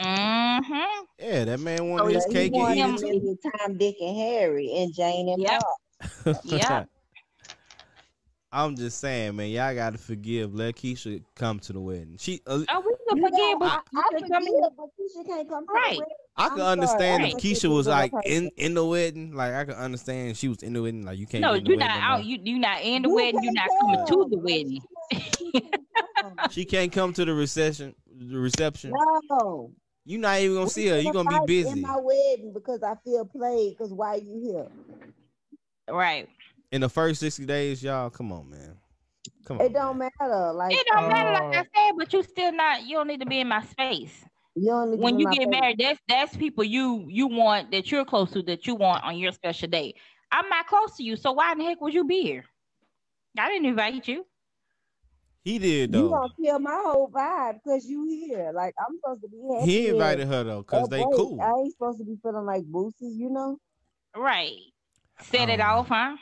mm-hmm. yeah, that man wanted so his cake and eat it. Tom, Dick, and Harry, and Jane and yep. Bob. yeah. *laughs* I'm just saying, man, y'all gotta forgive. Let Keisha come to the wedding. She, uh, oh, we can forgive, but I, I forgive, but Keisha can't come. Right. I could understand if Keisha was like in, in the wedding. Like I could understand she was in the wedding. Like you can't. No, you're not out. You you not in the you wedding. You're not coming to the wedding. she can't come to the reception. The reception. No. You not even gonna see her. You're gonna be busy. In my wedding because I feel played. Because why are you here? Right. In the first sixty days, y'all. Come on, man. Come on. It don't man. matter. Like it don't uh, matter. Like I said, but you still not. You don't need to be in my space. You don't when you get married, that's that's people you you want that you're close to that you want on your special day. I'm not close to you, so why in the heck would you be here? I didn't invite you. He did though. You gonna kill my whole vibe because you here. Like I'm supposed to be happy. He invited her though, cause they cool. I ain't supposed to be feeling like boosted, you know. Right. Set it off, huh?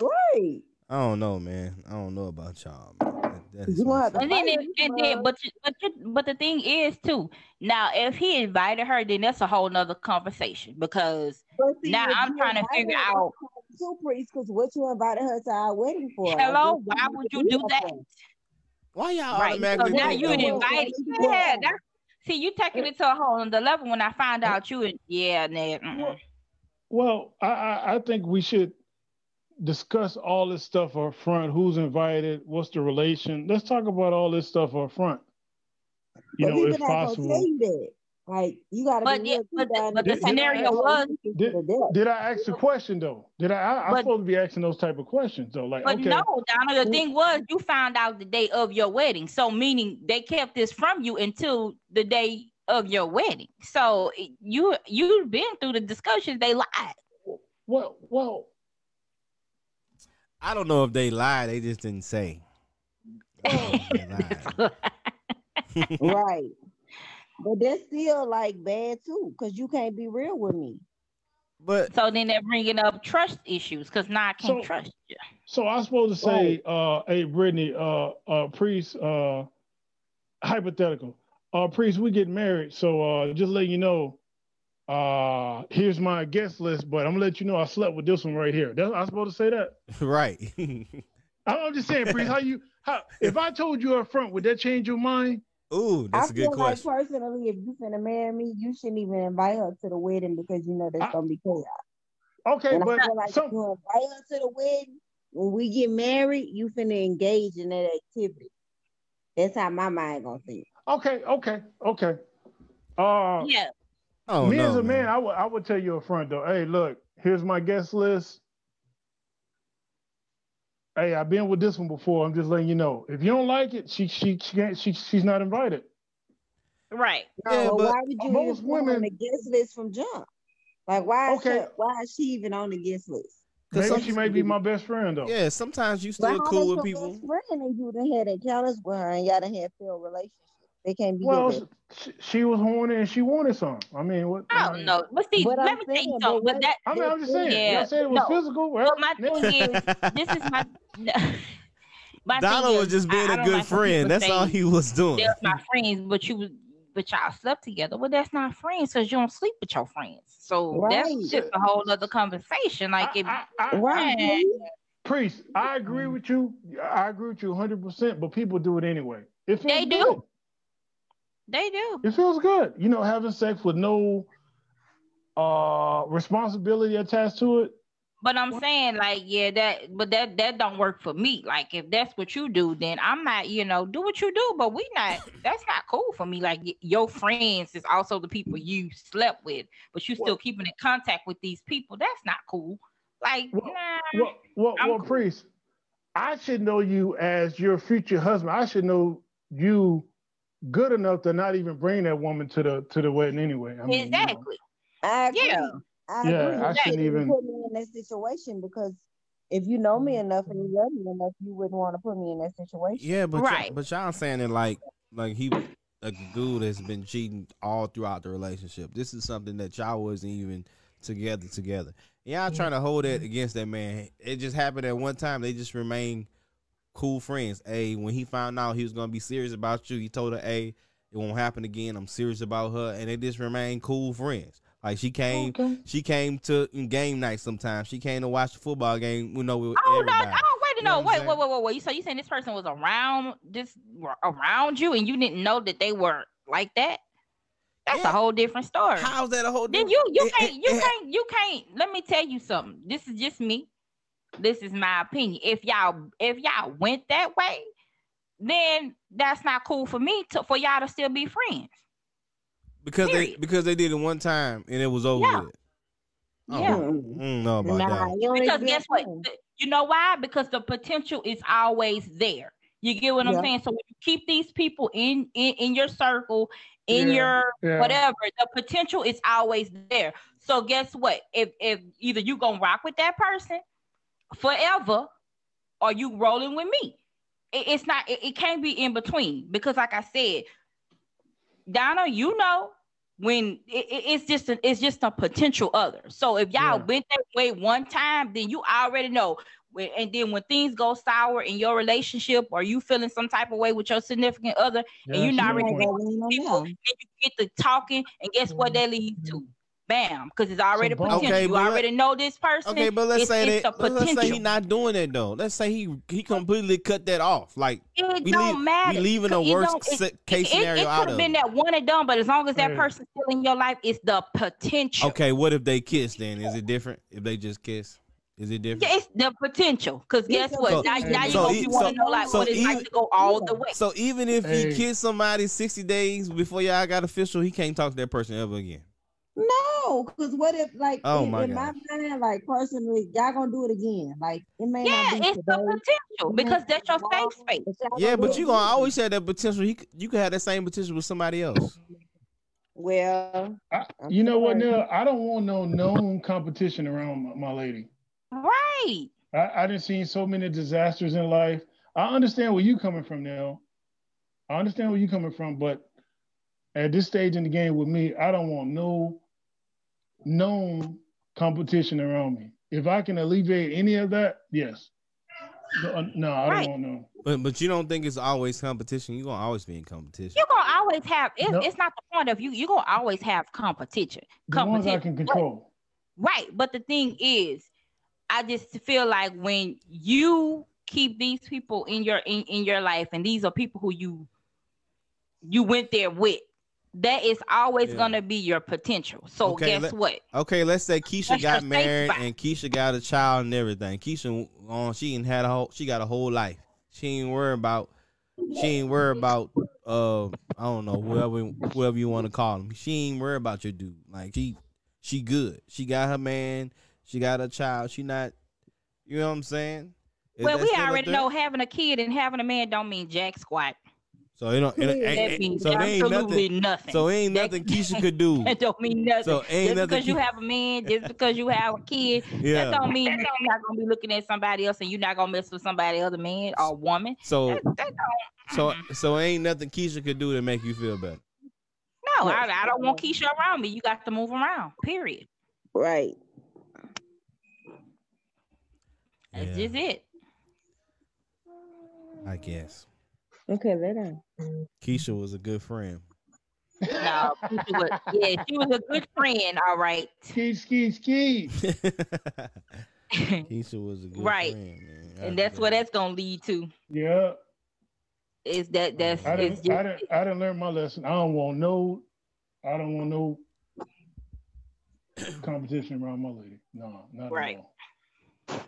Right. I don't know, man. I don't know about y'all. Man. That, you and then, it, and then, but but but the thing is too. Now, if he invited her, then that's a whole nother conversation because see, now I'm trying to figure out. Two priests, because what you invited her to our wedding for? Hello, why would you do that? Why y'all right. automatically? So now you invited. Yeah, that's, see, you taking it to a whole other level. When I find out you, and yeah, Ned. Well, I, I I think we should discuss all this stuff up front. Who's invited? What's the relation? Let's talk about all this stuff up front. You but know, if possible. Like you got to. But yeah, but, the, but the did, scenario was. Did, did, I ask a question though? Did I? I am supposed to be asking those type of questions though. Like, but okay. no, Donna. The thing was, you found out the day of your wedding, so meaning they kept this from you until the day of your wedding. So you you've been through the discussions. They lied. Well, well, I don't know if they lied. They just didn't say. *laughs* *laughs* right. But that's still like bad too, because you can't be real with me. But so then they're bringing up trust issues because now I can't so, trust you. So I'm supposed to say, right. uh, hey Brittany, uh, uh, priest, uh, hypothetical, uh, priest, we get married. So uh, just let you know, uh, here's my guest list, but I'm gonna let you know I slept with this one right here. That's I'm supposed to say that, *laughs* right? I'm just saying, priest, how you how if I told you up front, would that change your mind? Ooh, that's I a good question. Like personally, if you finna marry me, you shouldn't even invite her to the wedding because you know there's gonna be chaos. Okay, and but I feel like so, you invite her to the wedding. When we get married, you finna engage in that activity. That's how my mind gonna think. Okay, okay, okay. Uh, yeah. Oh, me no, as a man, man I would I would tell you up front though. Hey, look, here's my guest list. Hey, I've been with this one before. I'm just letting you know. If you don't like it, she she she can't she she's not invited. Right. No, yeah, but why would you most women on the guest list from jump? Like why is okay. she, why is she even on the guest list? Maybe she may be my best friend though. Yeah, sometimes you still cool with people. Best friend and you done had encounters with her and y'all done had failed relationship. They can't be. Well, she, she, was horny and she wanted some. I mean, what? I don't know. But see, but let I'm me tell you something. But that, I mean, I'm just saying. Yeah, you said it was no. physical. Well, but my thing is, *laughs* this is my. *laughs* my Donald was just being I, a good like friend. That's all he was doing. They're my friends, but you but y'all slept together. Well, that's not friends because you don't sleep with your friends. So right. that's just a whole other conversation. Like I, if I, I, right. Priest, I agree mm-hmm. with you. I agree with you 100. percent But people do it anyway. If they do. Good. They do. It feels good. You know, having sex with no uh responsibility attached to it. But I'm saying, like, yeah, that, but that that don't work for me. Like, if that's what you do, then I'm not, you know, do what you do. But we not. That's not cool for me. Like, your friends is also the people you slept with, but you still what? keeping in contact with these people. That's not cool. Like, well, nah. Well, well, well cool. priest, I should know you as your future husband. I should know you good enough to not even bring that woman to the to the wedding anyway. I mean, exactly. You know. I agree. Yeah. I yeah, agree. I shouldn't even put me in that situation because if you know me enough and you love me enough, you wouldn't want to put me in that situation. Yeah, but right. but y'all saying it like like he a dude has been cheating all throughout the relationship. This is something that y'all wasn't even together together. Y'all trying to hold that against that man. It just happened at one time. They just remain cool friends. Hey, when he found out he was gonna be serious about you, he told her, "Hey, it won't happen again. I'm serious about her," and they just remained cool friends. Like she came, okay. she came to game night sometimes. She came to watch the football game. You know, with oh everybody. no, oh wait, no, wait, wait, wait, wait, wait. You so you saying this person was around this around you, and you didn't know that they were like that? That's yeah. a whole different story. How's that a whole? Different Then you you can't you can't you can't. Let me tell you something. This is just me. This is my opinion. If y'all if y'all went that way, then that's not cool for me to for y'all to still be friends. Because Period. they because they did it one time and it was over yeah. with. Oh, yeah. Mm, no about nah, that. Because guess what? You know why? Because the potential is always there. You get what yeah. I'm saying? So when you keep these people in in, in your circle, in yeah. your yeah. whatever, the potential is always there. So guess what? If if either you gonna rock with that person forever, or you rolling with me. It, it's not. It, it can't be in between because, like I said, Donna, you know when it, it's just a, it's just a potential other. So if y'all yeah. went that way one time, then you already know. And then when things go sour in your relationship, or you feeling some type of way with your significant other, yeah, and you're not ready to people, and you get to talking, and guess what that leads to? Bam, because it's already so, potential. Okay, you already know this person. Okay, but let's it's, say that let's say he's not doing it though. Let's say he he completely cut that off. Like it we don't leave, matter. We leaving the worst case scenario it, it could have been that one and done, but as long as that yeah. person's still in your life, it's the potential. Okay, what if they kiss? Then is it different if they just kiss? Is it different? Yeah, it's the potential. Because guess what? So, now, now so, you want to know like so what it's even, like to go all the way. So even if hey. he kissed somebody sixty days before y'all got official, he can't talk to that person ever again. No, because what if like oh in, my, in my mind, like personally, y'all gonna do it again? Like it may yeah, it's today. the potential because that's your safe space. Yeah, but you gonna always have that potential. He, you could have that same potential with somebody else. Well, I, you know what, Neil? I don't want no known competition around my, my lady. Right. I, I didn't see so many disasters in life. I understand where you coming from, Neil. I understand where you coming from, but at this stage in the game with me, I don't want no known competition around me. If I can alleviate any of that, yes. No, uh, no I right. don't know. But but you don't think it's always competition? You're gonna always be in competition. You're gonna always have. It's, nope. it's not the point of you. You're gonna always have competition. The competition. ones I can control. Right, but the thing is, I just feel like when you keep these people in your in, in your life, and these are people who you you went there with that is always yeah. gonna be your potential. So okay, guess let, what? Okay, let's say Keisha That's got married and Keisha got a child and everything. Keisha on uh, she ain't had a whole she got a whole life. She ain't worry about she ain't worry about uh I don't know whoever whoever you want to call him. She ain't worry about your dude. Like she she good. She got her man. She got a child. She not. You know what I'm saying? Is well, we already know having a kid and having a man don't mean jack squat. So you know, it, it, it, so ain't nothing, nothing. So ain't nothing Keisha *laughs* could do. that don't mean nothing. So ain't just because Ke- you have a man, just because you have a kid, *laughs* yeah. that don't mean that you're not gonna be looking at somebody else and you're not gonna mess with somebody other man or woman. So that, that so so ain't nothing Keisha could do to make you feel better. No, I, I don't want Keisha around me. You got to move around. Period. Right. That's yeah. just it. I guess. Okay, later. Keisha was a good friend. No, Keisha was, yeah, she was a good friend. All right. Ski, ski, ski. Keisha was a good right. friend, man. and that's what that's gonna lead to. Yeah. Is that that's I didn't, just, I didn't I didn't learn my lesson. I don't want no I don't want no competition around my lady. No, not right. at all.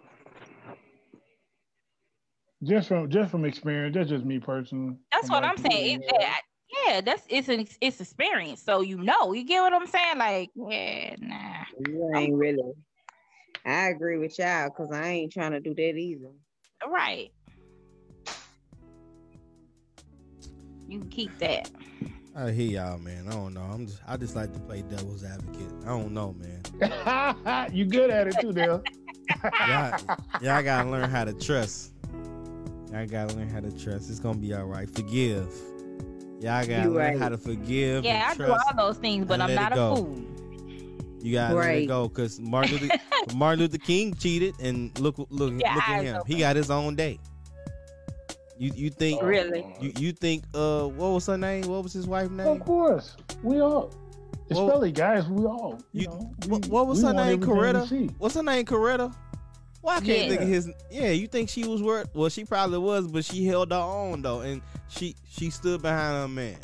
Just from just from experience, that's just me personally. That's what I'm saying. It, yeah, that's it's an it's experience. So you know, you get what I'm saying? Like, yeah, nah. You ain't really. I agree with y'all because I ain't trying to do that either. Right. You can keep that. I hear y'all, man. I don't know. I'm just I just like to play devil's advocate. I don't know, man. *laughs* you good at it too, Dale. *laughs* y'all, y'all gotta learn how to trust. Y'all gotta learn how to trust. It's gonna be all right. Forgive. Y'all gotta you learn right. how to forgive. Yeah, I do all those things, but I'm not a fool. You gotta right. let it go because Martin Luther, *laughs* Martin Luther King cheated, and look, look, yeah, look at him. Open. He got his own day. You you think really? You you think uh what was her name? What was his wife's name? Of course, we all. Especially guys, we all. You, you know, what, what was her name? Coretta. What's her name? Coretta. Well, I can't yeah. think of his. Yeah, you think she was worth? Well, she probably was, but she held her own though, and she she stood behind her man,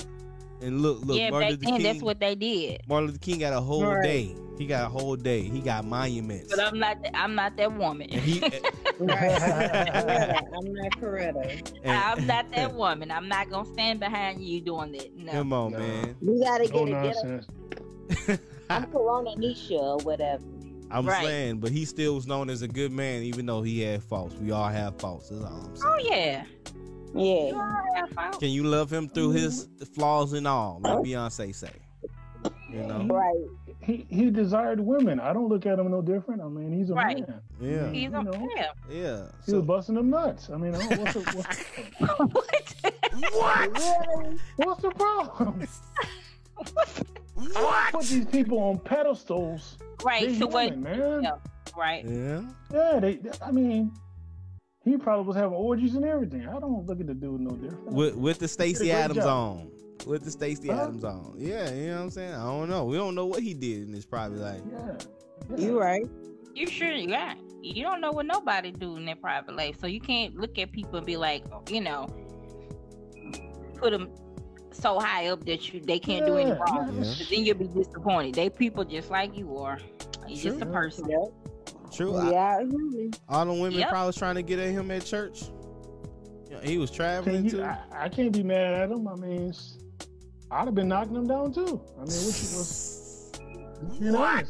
And look, look, yeah, Martin back Luther then King. that's what they did. Martin Luther King got a whole Right. day. He got a whole day. He got monuments. But I'm not. I'm not that woman. He, *laughs* I'm not Coretta. and- I'm not that *laughs* woman. I'm not gonna stand behind you doing that. No. Come on, No. man. We gotta No get a get. I'm Corona Nisha or whatever. I'm Right. saying, but he still was known as a good man, even though he had faults. We all have faults. That's all I'm oh, saying. Oh yeah. Yeah. You all have faults. Can you love him through mm-hmm. his flaws and all? Like Beyonce say. You know? Right. He he desired women. I don't look at him no different. I mean, he's a Right. man. Yeah. He's You a know. yeah. Yeah. He So, was busting them nuts. I mean, I don't- what's the, what's, *laughs* what? Really? what's the problem? *laughs* I put these people on pedestals. Right. They're So what? man. Yeah. Right. yeah. Yeah, they. I mean, he probably was having orgies and everything. I don't look at the dude no different. With with the Stacy Did a great Adams job. on. With the Stacy Huh? Adams on. Yeah, you know what I'm saying? I don't know. We don't know what he did in his private life. yeah. yeah. You right. You sure you got? You don't know what nobody do in their private life, so you can't look at people and be like, you know, put them so high up that you they can't do any wrong. yeah. Yeah. 'Cause Then you'll be disappointed. They people just like you are. You just a person. Yep. True. Yeah, human. all the women Yep. probably trying to get at him at church. He was traveling Can you, too. I, I can't be mad at him. I mean, I'd have been knocking him down too. I mean, what you was, *laughs* you know,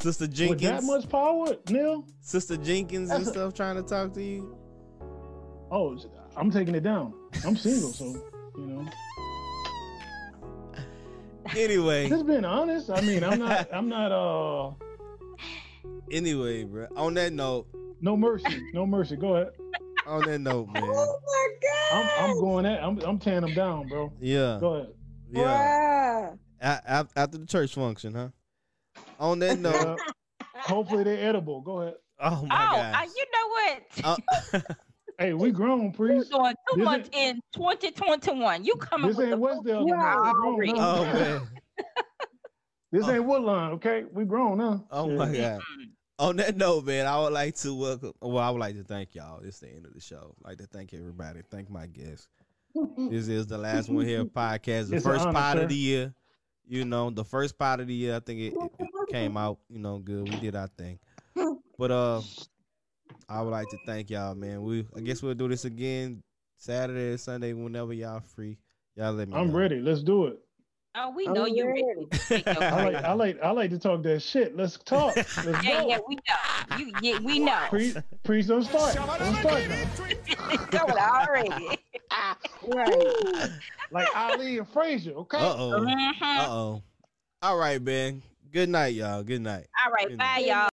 Sister Jenkins. with that much power, Neil. Sister Jenkins and That's a- stuff trying to talk to you. Oh, I'm taking it down. I'm single, so you know. Anyway, Just being honest. I mean, I'm not. I'm not. Uh, *laughs* anyway, bro. On that note, no mercy. No mercy. Go ahead. on that note, man. Oh my god. I'm. I'm going at. I'm. I'm tearing them down, bro. Yeah, Go ahead. yeah. Bruh. A- a- after the church function, huh? On that note, Uh, hopefully they're edible. Go ahead. oh Oh, my uh, gosh. you know what? Uh, *laughs* Hey, we grown, You're priest. doing too This months ain't- in 2021. You coming This with the ain't Westdale. no We grown Already. oh man. *laughs* This ain't Woodline, okay? We grown now. Oh Shit. my god. On that note, man, I would like to welcome. Well, I would like to thank y'all. It's the end of the show. I'd like to thank everybody. Thank my guests. *laughs* This is the last one here podcast. The It's first honor, part sir. of the year. You know, the first part of the year. I think it, it, it came out. You know, good. We did our thing. *laughs* But uh, I would like to thank y'all, man. We I guess we'll do this again Saturday or Sunday whenever y'all free. Y'all let me. I'm know. ready. Let's do it. Oh, we know you ready. ready. to take your I like. I like I like to talk that shit. Let's talk. Let's Yeah, go. yeah, we know. You, yeah, we know. Priest, priest, don't start. Don't start *laughs* now. Going already. *laughs* Right. Like Ali and Frazier, okay? Uh oh. Mhm. Uh oh. All right, man. Good night, y'all. Good night. All right, Good bye, night. y'all.